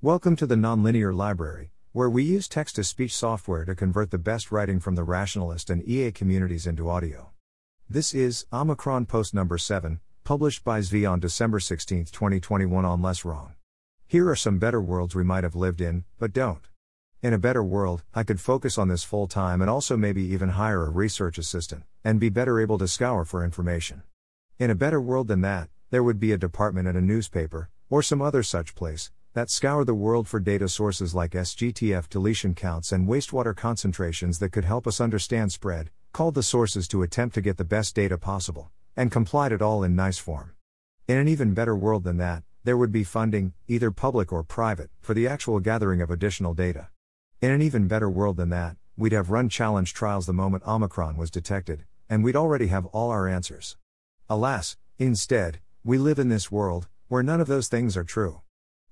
Welcome to the Nonlinear Library, where we use text to speech software to convert the best writing from the rationalist and EA communities into audio. This is Omicron Post number 7, published by Zvi on December 16, 2021 on Less Wrong. Here are some better worlds we might have lived in, but don't. In a better world, I could focus on this full time and also maybe even hire a research assistant, and be better able to scour for information. In a better world than that, there would be a department at a newspaper, or some other such place, that scour the world for data sources like SGTF deletion counts and wastewater concentrations that could help us understand spread, called the sources to attempt to get the best data possible, and complied it all in nice form. In an even better world than that, there would be funding, either public or private, for the actual gathering of additional data. In an even better world than that, we'd have run challenge trials the moment Omicron was detected, and we'd already have all our answers. Alas, instead, we live in this world, where none of those things are true.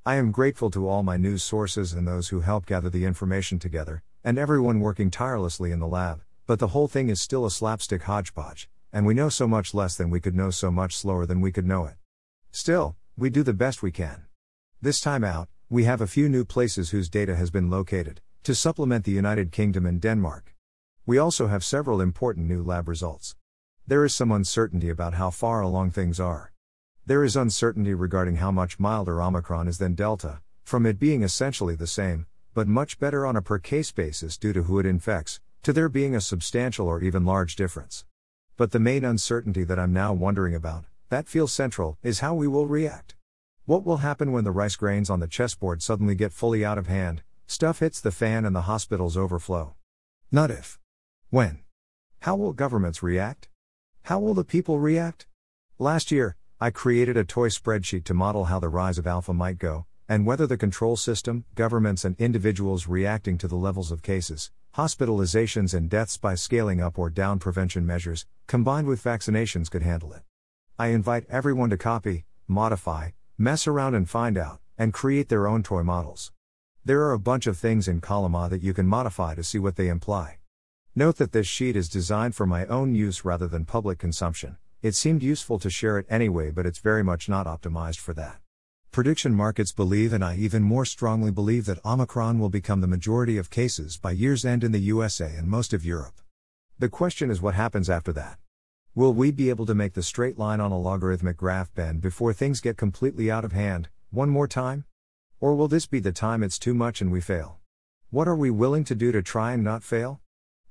I am grateful to all my news sources and those who help gather the information together, and everyone working tirelessly in the lab, but the whole thing is still a slapstick hodgepodge, and we know so much less than we could know so much slower than we could know it. Still, we do the best we can. This time out, we have a few new places whose data has been located, to supplement the United Kingdom and Denmark. We also have several important new lab results. There is some uncertainty about how far along things are. There is uncertainty regarding how much milder Omicron is than Delta, from it being essentially the same, but much better on a per case basis due to who it infects, to there being a substantial or even large difference. But the main uncertainty that I'm now wondering about, that feels central, is how we will react. What will happen when the rice grains on the chessboard suddenly get fully out of hand, stuff hits the fan and the hospitals overflow? Not if. When? How will governments react? How will the people react? Last year, I created a toy spreadsheet to model how the rise of alpha might go, and whether the control system, governments, and individuals reacting to the levels of cases, hospitalizations, and deaths by scaling up or down prevention measures, combined with vaccinations, could handle it. I invite everyone to copy, modify, mess around, and find out, and create their own toy models. There are a bunch of things in column A that you can modify to see what they imply. Note that this sheet is designed for my own use rather than public consumption. It seemed useful to share it anyway, but it's very much not optimized for that. Prediction markets believe, and I even more strongly believe, that Omicron will become the majority of cases by year's end in the USA and most of Europe. The question is what happens after that? Will we be able to make the straight line on a logarithmic graph bend before things get completely out of hand, one more time? Or will this be the time it's too much and we fail? What are we willing to do to try and not fail?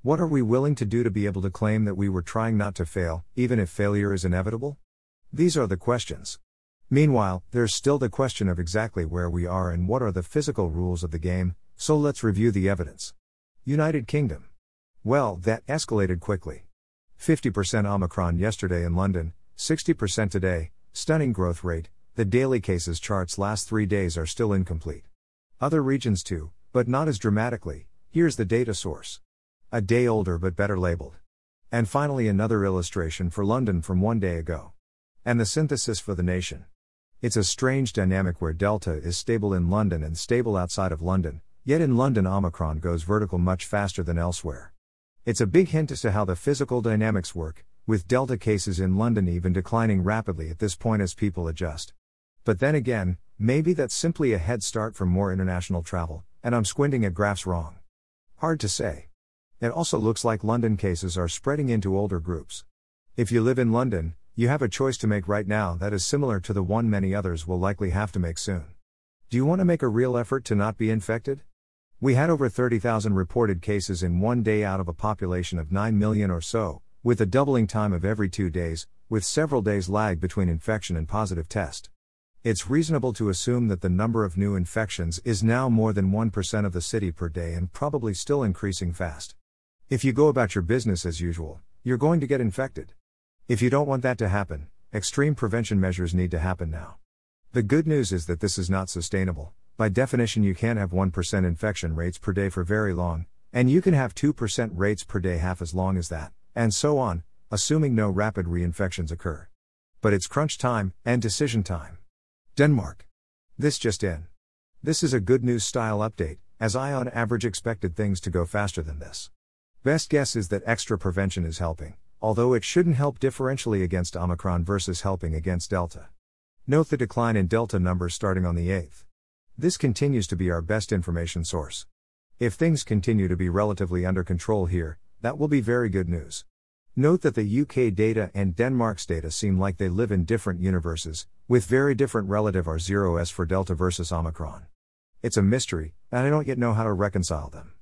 What are we willing to do to be able to claim that we were trying not to fail, even if failure is inevitable? These are the questions. Meanwhile, there's still the question of exactly where we are and what are the physical rules of the game, so let's review the evidence. United Kingdom. Well, that escalated quickly. 50% Omicron yesterday in London, 60% today, stunning growth rate, the daily cases charts last three days are still incomplete. Other regions too, but not as dramatically, here's the data source. A day older but better labeled. And finally, another illustration for London from one day ago. And the synthesis for the nation. It's a strange dynamic where Delta is stable in London and stable outside of London, yet in London Omicron goes vertical much faster than elsewhere. It's a big hint as to how the physical dynamics work, with Delta cases in London even declining rapidly at this point as people adjust. But then again, maybe that's simply a head start for more international travel, and I'm squinting at graphs wrong. Hard to say. It also looks like London cases are spreading into older groups. If you live in London, you have a choice to make right now that is similar to the one many others will likely have to make soon. Do you want to make a real effort to not be infected? We had over 30,000 reported cases in one day out of a population of 9 million or so, with a doubling time of every two days, with several days lag between infection and positive test. It's reasonable to assume that the number of new infections is now more than 1% of the city per day and probably still increasing fast. If you go about your business as usual, you're going to get infected. If you don't want that to happen, extreme prevention measures need to happen now. The good news is that this is not sustainable. By definition, you can't have 1% infection rates per day for very long, and you can have 2% rates per day half as long as that, and so on, assuming no rapid reinfections occur. But it's crunch time and decision time. Denmark. This just in. This is a good news style update, as I on average expected things to go faster than this. Best guess is that extra prevention is helping, although it shouldn't help differentially against Omicron versus helping against Delta. Note the decline in Delta numbers starting on the 8th. This continues to be our best information source. If things continue to be relatively under control here, that will be very good news. Note that the UK data and Denmark's data seem like they live in different universes, with very different relative R0s for Delta versus Omicron. It's a mystery, and I don't yet know how to reconcile them.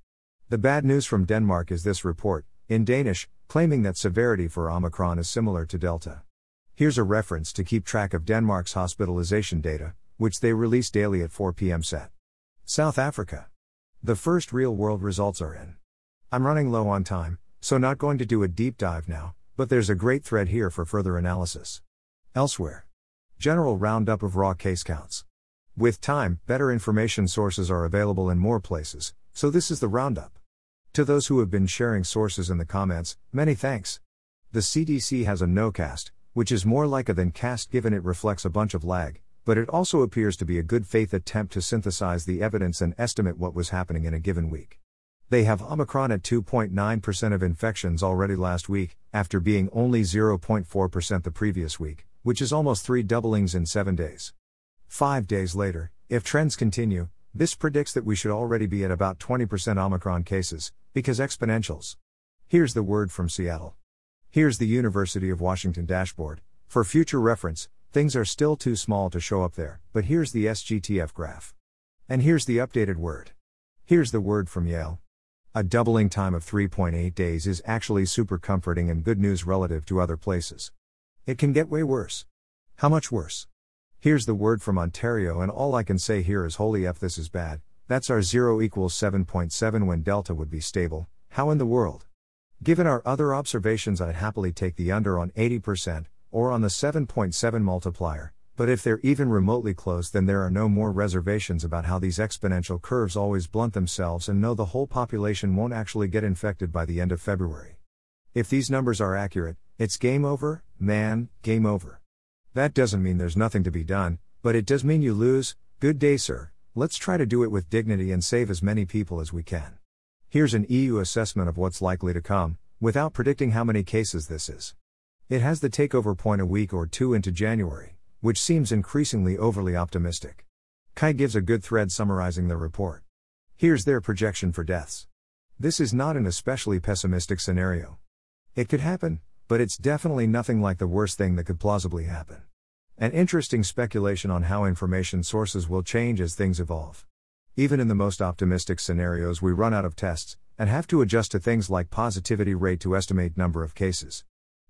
The bad news from Denmark is this report, in Danish, claiming that severity for Omicron is similar to Delta. Here's a reference to keep track of Denmark's hospitalization data, which they release daily at 4 pm CET. South Africa. The first real world results are in. I'm running low on time, so not going to do a deep dive now, but there's a great thread here for further analysis. Elsewhere. General roundup of raw case counts. With time, better information sources are available in more places, so this is the roundup. To those who have been sharing sources in the comments, many thanks. The CDC has a no-cast, which is more like a than cast given it reflects a bunch of lag, but it also appears to be a good faith attempt to synthesize the evidence and estimate what was happening in a given week. They have Omicron at 2.9% of infections already last week, after being only 0.4% the previous week, which is almost three doublings in seven days. Five days later, if trends continue, this predicts that we should already be at about 20% Omicron cases, because exponentials. Here's the word from Seattle. Here's the University of Washington dashboard. For future reference, things are still too small to show up there, but here's the SGTF graph. And here's the updated word. Here's the word from Yale. A doubling time of 3.8 days is actually super comforting and good news relative to other places. It can get way worse. How much worse? Here's the word from Ontario, and all I can say here is holy F, this is bad. That's R0 equals 7.7 when delta would be stable. How in the world? Given our other observations, I'd happily take the under on 80%, or on the 7.7 multiplier, but if they're even remotely close, then there are no more reservations about how these exponential curves always blunt themselves and no, the whole population won't actually get infected by the end of February. If these numbers are accurate, it's game over, man, game over. That doesn't mean there's nothing to be done, but it does mean you lose. Good day, sir. Let's try to do it with dignity and save as many people as we can. Here's an EU assessment of what's likely to come, without predicting how many cases this is. It has the takeover point a week or two into January, which seems increasingly overly optimistic. Kai gives a good thread summarizing the report. Here's their projection for deaths. This is not an especially pessimistic scenario. It could happen, but it's definitely nothing like the worst thing that could plausibly happen. An interesting speculation on how information sources will change as things evolve. Even in the most optimistic scenarios, we run out of tests and have to adjust to things like positivity rate to estimate number of cases.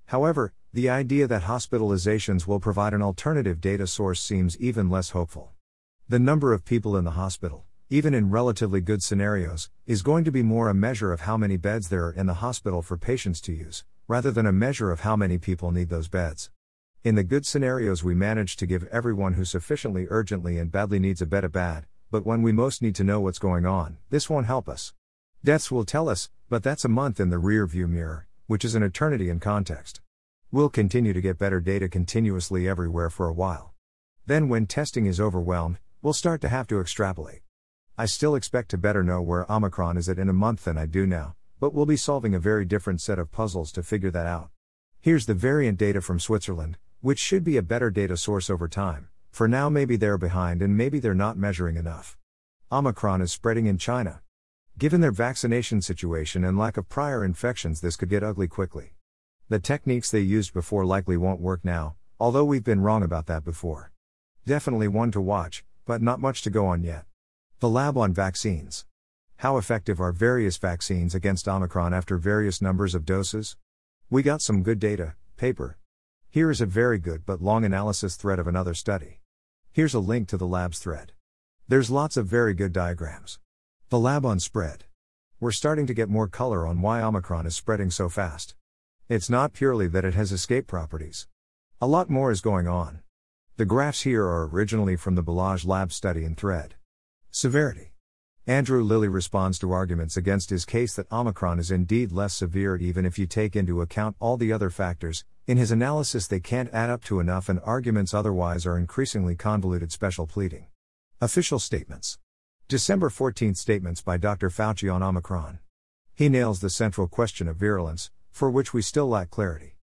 However, the idea that hospitalizations will provide an alternative data source seems even less hopeful. The number of people in the hospital, even in relatively good scenarios, is going to be more a measure of how many beds there are in the hospital for patients to use, rather than a measure of how many people need those beds. In the good scenarios, we manage to give everyone who sufficiently urgently and badly needs a bed a bad, but when we most need to know what's going on, this won't help us. Deaths will tell us, but that's a month in the rear view mirror, which is an eternity in context. We'll continue to get better data continuously everywhere for a while. Then, when testing is overwhelmed, we'll start to have to extrapolate. I still expect to better know where Omicron is at in a month than I do now, but we'll be solving a very different set of puzzles to figure that out. Here's the variant data from Switzerland, which should be a better data source over time. For now, maybe they're behind and maybe they're not measuring enough. Omicron is spreading in China. Given their vaccination situation and lack of prior infections, this could get ugly quickly. The techniques they used before likely won't work now, although we've been wrong about that before. Definitely one to watch, but not much to go on yet. The lab on vaccines. How effective are various vaccines against Omicron after various numbers of doses? We got some good data, paper. Here is a very good but long analysis thread of another study. Here's a link to the lab's thread. There's lots of very good diagrams. The lab on spread. We're starting to get more color on why Omicron is spreading so fast. It's not purely that it has escape properties. A lot more is going on. The graphs here are originally from the Balazs lab study and thread. Severity. Andrew Lilley responds to arguments against his case that Omicron is indeed less severe even if you take into account all the other factors. In his analysis, they can't add up to enough, and arguments otherwise are increasingly convoluted. Special pleading. Official statements. December 14 statements by Dr. Fauci on Omicron. He nails the central question of virulence, for which we still lack clarity.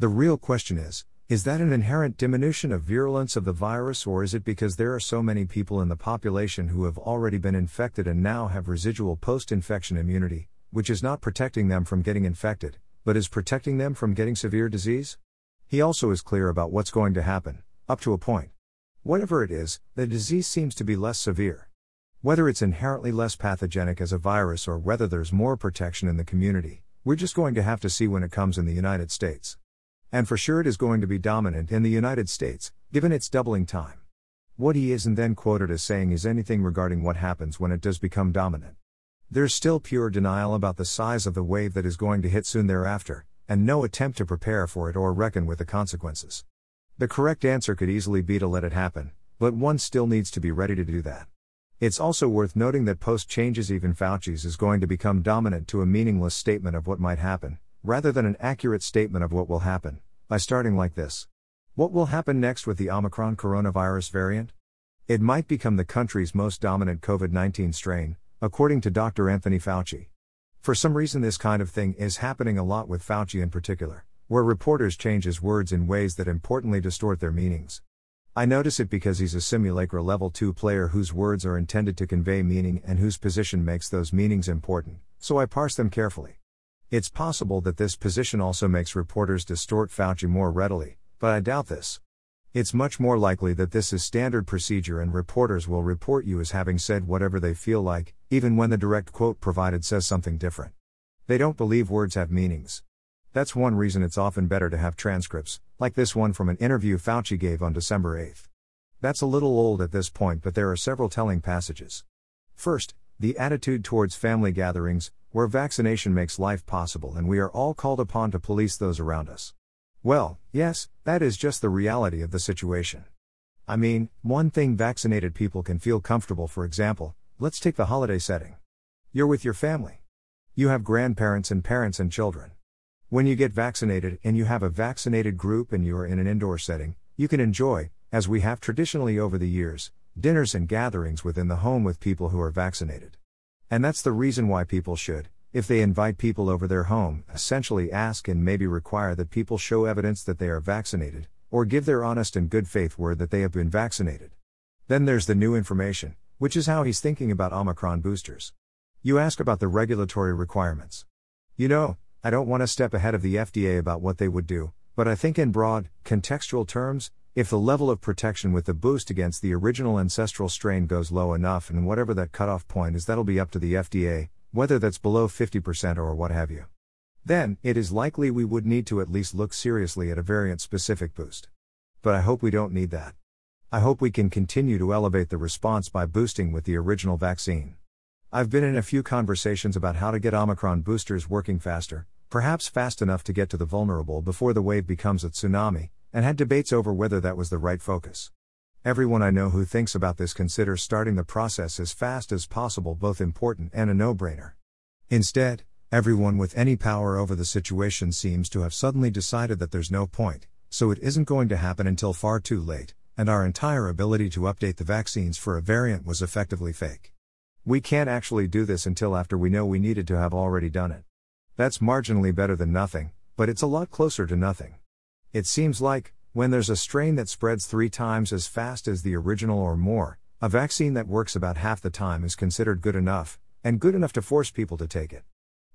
The real question is Is that an inherent diminution of virulence of the virus, or is it because there are so many people in the population who have already been infected and now have residual post infection immunity, which is not protecting them from getting infected, but is protecting them from getting severe disease? He also is clear about what's going to happen, up to a point. Whatever it is, the disease seems to be less severe. Whether it's inherently less pathogenic as a virus or whether there's more protection in the community, we're just going to have to see when it comes in the United States. And for sure it is going to be dominant in the United States, given its doubling time. What he isn't then quoted as saying is anything regarding what happens when it does become dominant. There's still pure denial about the size of the wave that is going to hit soon thereafter, and no attempt to prepare for it or reckon with the consequences. The correct answer could easily be to let it happen, but one still needs to be ready to do that. It's also worth noting that post changes even Fauci's is going to become dominant to a meaningless statement of what might happen, rather than an accurate statement of what will happen, by starting like this. What will happen next with the Omicron coronavirus variant? It might become the country's most dominant COVID 19 strain, according to Dr. Anthony Fauci. For some reason, this kind of thing is happening a lot with Fauci in particular, where reporters change his words in ways that importantly distort their meanings. I notice it because he's a simulacra level 2 player whose words are intended to convey meaning and whose position makes those meanings important, so I parse them carefully. It's possible that this position also makes reporters distort Fauci more readily, but I doubt this. It's much more likely that this is standard procedure and reporters will report you as having said whatever they feel like, even when the direct quote provided says something different. They don't believe words have meanings. That's one reason it's often better to have transcripts, like this one from an interview Fauci gave on December 8. That's a little old at this point, but there are several telling passages. First, the attitude towards family gatherings, where vaccination makes life possible and we are all called upon to police those around us. Well, yes, that is just the reality of the situation. I mean, one thing vaccinated people can feel comfortable, for example, let's take the holiday setting. You're with your family. You have grandparents and parents and children. When you get vaccinated and you have a vaccinated group and you are in an indoor setting, you can enjoy, as we have traditionally over the years, dinners and gatherings within the home with people who are vaccinated. And that's the reason why people should, if they invite people over their home, essentially ask and maybe require that people show evidence that they are vaccinated, or give their honest and good faith word that they have been vaccinated. Then there's the new information, which is how he's thinking about Omicron boosters. You ask about the regulatory requirements. You know, I don't want to step ahead of the FDA about what they would do, but I think in broad, contextual terms, if the level of protection with the boost against the original ancestral strain goes low enough, and whatever that cutoff point is, that'll be up to the FDA, whether that's below 50% or what have you. Then, it is likely we would need to at least look seriously at a variant specific boost. But I hope we don't need that. I hope we can continue to elevate the response by boosting with the original vaccine. I've been in a few conversations about how to get Omicron boosters working faster, perhaps fast enough to get to the vulnerable before the wave becomes a tsunami, and had debates over whether that was the right focus. Everyone I know who thinks about this considers starting the process as fast as possible both important and a no brainer. Instead, everyone with any power over the situation seems to have suddenly decided that there's no point, so it isn't going to happen until far too late, and our entire ability to update the vaccines for a variant was effectively fake. We can't actually do this until after we know we needed to have already done it. That's marginally better than nothing, but it's a lot closer to nothing. It seems like, when there's a strain that spreads three times as fast as the original or more, a vaccine that works about half the time is considered good enough, and good enough to force people to take it.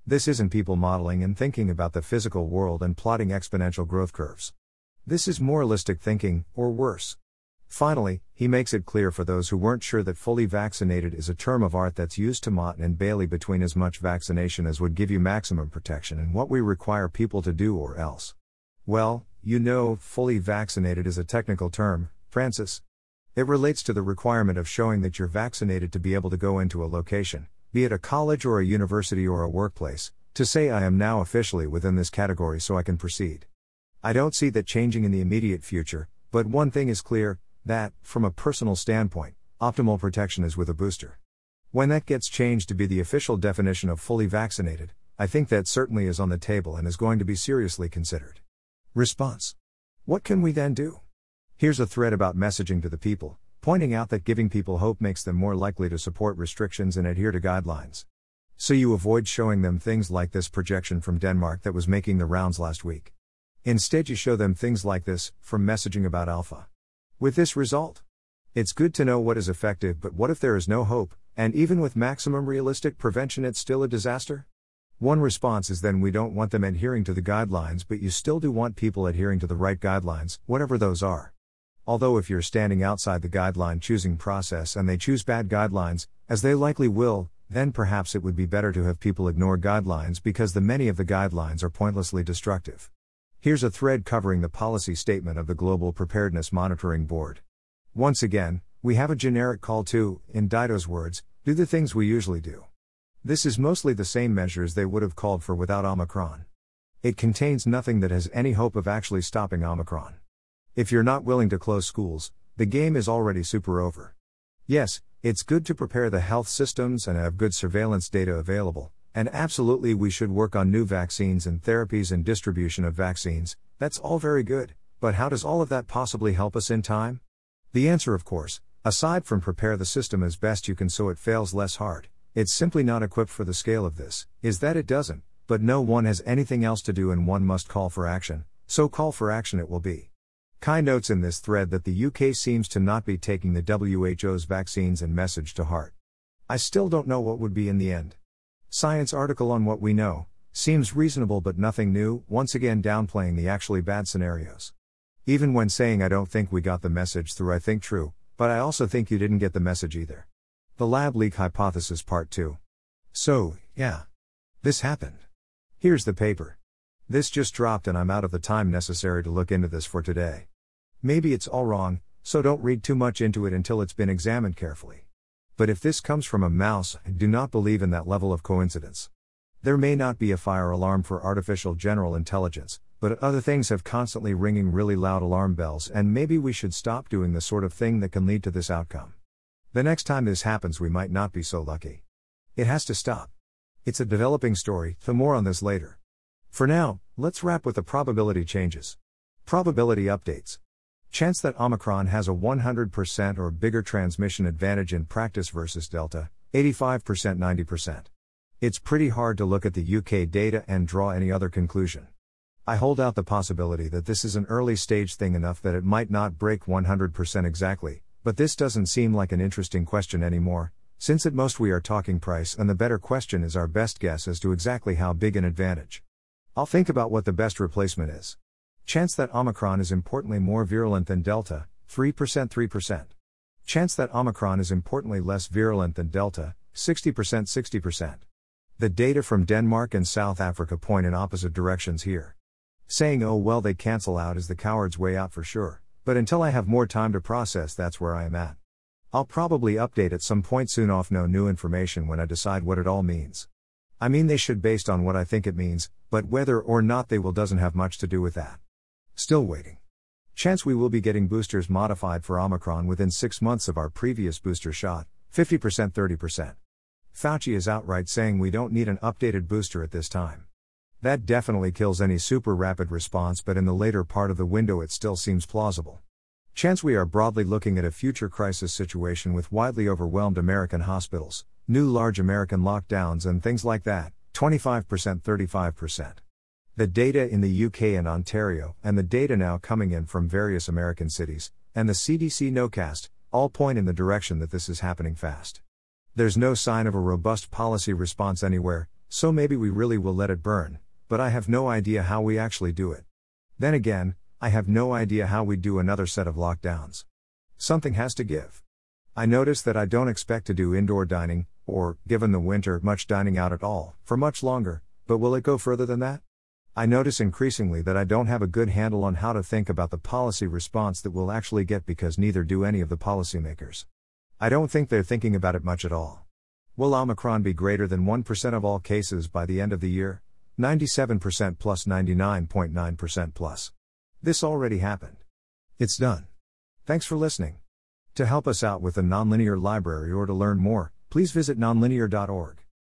This isn't people modeling and thinking about the physical world and plotting exponential growth curves. This is moralistic thinking, or worse. Finally, he makes it clear for those who weren't sure that fully vaccinated is a term of art that's used to motte and bailey between as much vaccination as would give you maximum protection and what we require people to do or else. Well, you know, fully vaccinated is a technical term, Francis. It relates to the requirement of showing that you're vaccinated to be able to go into a location, be it a college or a university or a workplace, to say I am now officially within this category so I can proceed. I don't see that changing in the immediate future, but one thing is clear that, from a personal standpoint, optimal protection is with a booster. When that gets changed to be the official definition of fully vaccinated, I think that certainly is on the table and is going to be seriously considered. Response What can we then do? Here's a thread about messaging to the people, pointing out that giving people hope makes them more likely to support restrictions and adhere to guidelines. So you avoid showing them things like this projection from Denmark that was making the rounds last week. Instead, you show them things like this from messaging about alpha. With this result, it's good to know what is effective, but what if there is no hope, and even with maximum realistic prevention, it's still a disaster? One response is then we don't want them adhering to the guidelines, but you still do want people adhering to the right guidelines, whatever those are. Although, if you're standing outside the guideline choosing process and they choose bad guidelines, as they likely will, then perhaps it would be better to have people ignore guidelines because the many of the guidelines are pointlessly destructive. Here's a thread covering the policy statement of the Global Preparedness Monitoring Board. Once again, we have a generic call to, in Dido's words, do the things we usually do. This is mostly the same measures they would have called for without Omicron. It contains nothing that has any hope of actually stopping Omicron. If you're not willing to close schools, the game is already super over. Yes, it's good to prepare the health systems and have good surveillance data available, and absolutely we should work on new vaccines and therapies and distribution of vaccines, that's all very good, but how does all of that possibly help us in time? The answer, of course, aside from prepare the system as best you can so it fails less hard, it's simply not equipped for the scale of this, is that it doesn't, but no one has anything else to do and one must call for action, so call for action it will be. Kai notes in this thread that the UK seems to not be taking the WHO's vaccines and message to heart. I still don't know what would be in the end. Science article on what we know seems reasonable but nothing new, once again downplaying the actually bad scenarios. Even when saying I don't think we got the message through, I think true, but I also think you didn't get the message either. The lab leak hypothesis part 2. So, yeah. This happened. Here's the paper. This just dropped and I'm out of the time necessary to look into this for today. Maybe it's all wrong, so don't read too much into it until it's been examined carefully. But if this comes from a mouse, I do not believe in that level of coincidence. There may not be a fire alarm for artificial general intelligence, but other things have constantly ringing really loud alarm bells, and maybe we should stop doing the sort of thing that can lead to this outcome. The next time this happens, we might not be so lucky. It has to stop. It's a developing story, so more on this later. For now, let's wrap with the probability changes. Probability updates. Chance that Omicron has a 100% or bigger transmission advantage in practice versus Delta, 85% 90%. It's pretty hard to look at the UK data and draw any other conclusion. I hold out the possibility that this is an early stage thing enough that it might not break 100% exactly, but this doesn't seem like an interesting question anymore, since at most we are talking price and the better question is our best guess as to exactly how big an advantage. I'll think about what the best replacement is. Chance that Omicron is importantly more virulent than Delta, 3% 3%. Chance that Omicron is importantly less virulent than Delta, 60% 60%. The data from Denmark and South Africa point in opposite directions here. Saying oh well they cancel out is the coward's way out for sure, but until I have more time to process that's where I am at. I'll probably update at some point soon off no new information when I decide what it all means. I mean they should based on what I think it means, but whether or not they will doesn't have much to do with that. Still waiting. Chance we will be getting boosters modified for Omicron within six months of our previous booster shot, 50% 30%. Fauci is outright saying we don't need an updated booster at this time. That definitely kills any super rapid response, but in the later part of the window it still seems plausible. Chance we are broadly looking at a future crisis situation with widely overwhelmed American hospitals, new large American lockdowns, and things like that, 25% 35%. The data in the UK and Ontario, and the data now coming in from various American cities, and the CDC NOCAST, all point in the direction that this is happening fast. There's no sign of a robust policy response anywhere, so maybe we really will let it burn, but I have no idea how we actually do it. Then again, I have no idea how we do another set of lockdowns. Something has to give. I notice that I don't expect to do indoor dining, or, given the winter, much dining out at all, for much longer, but will it go further than that? I notice increasingly that I don't have a good handle on how to think about the policy response that we'll actually get because neither do any of the policymakers. I don't think they're thinking about it much at all. Will Omicron be greater than 1% of all cases by the end of the year? 97% plus 99.9% plus. This already happened. It's done. Thanks for listening. To help us out with the Nonlinear Library or to learn more, please visit nonlinear.org.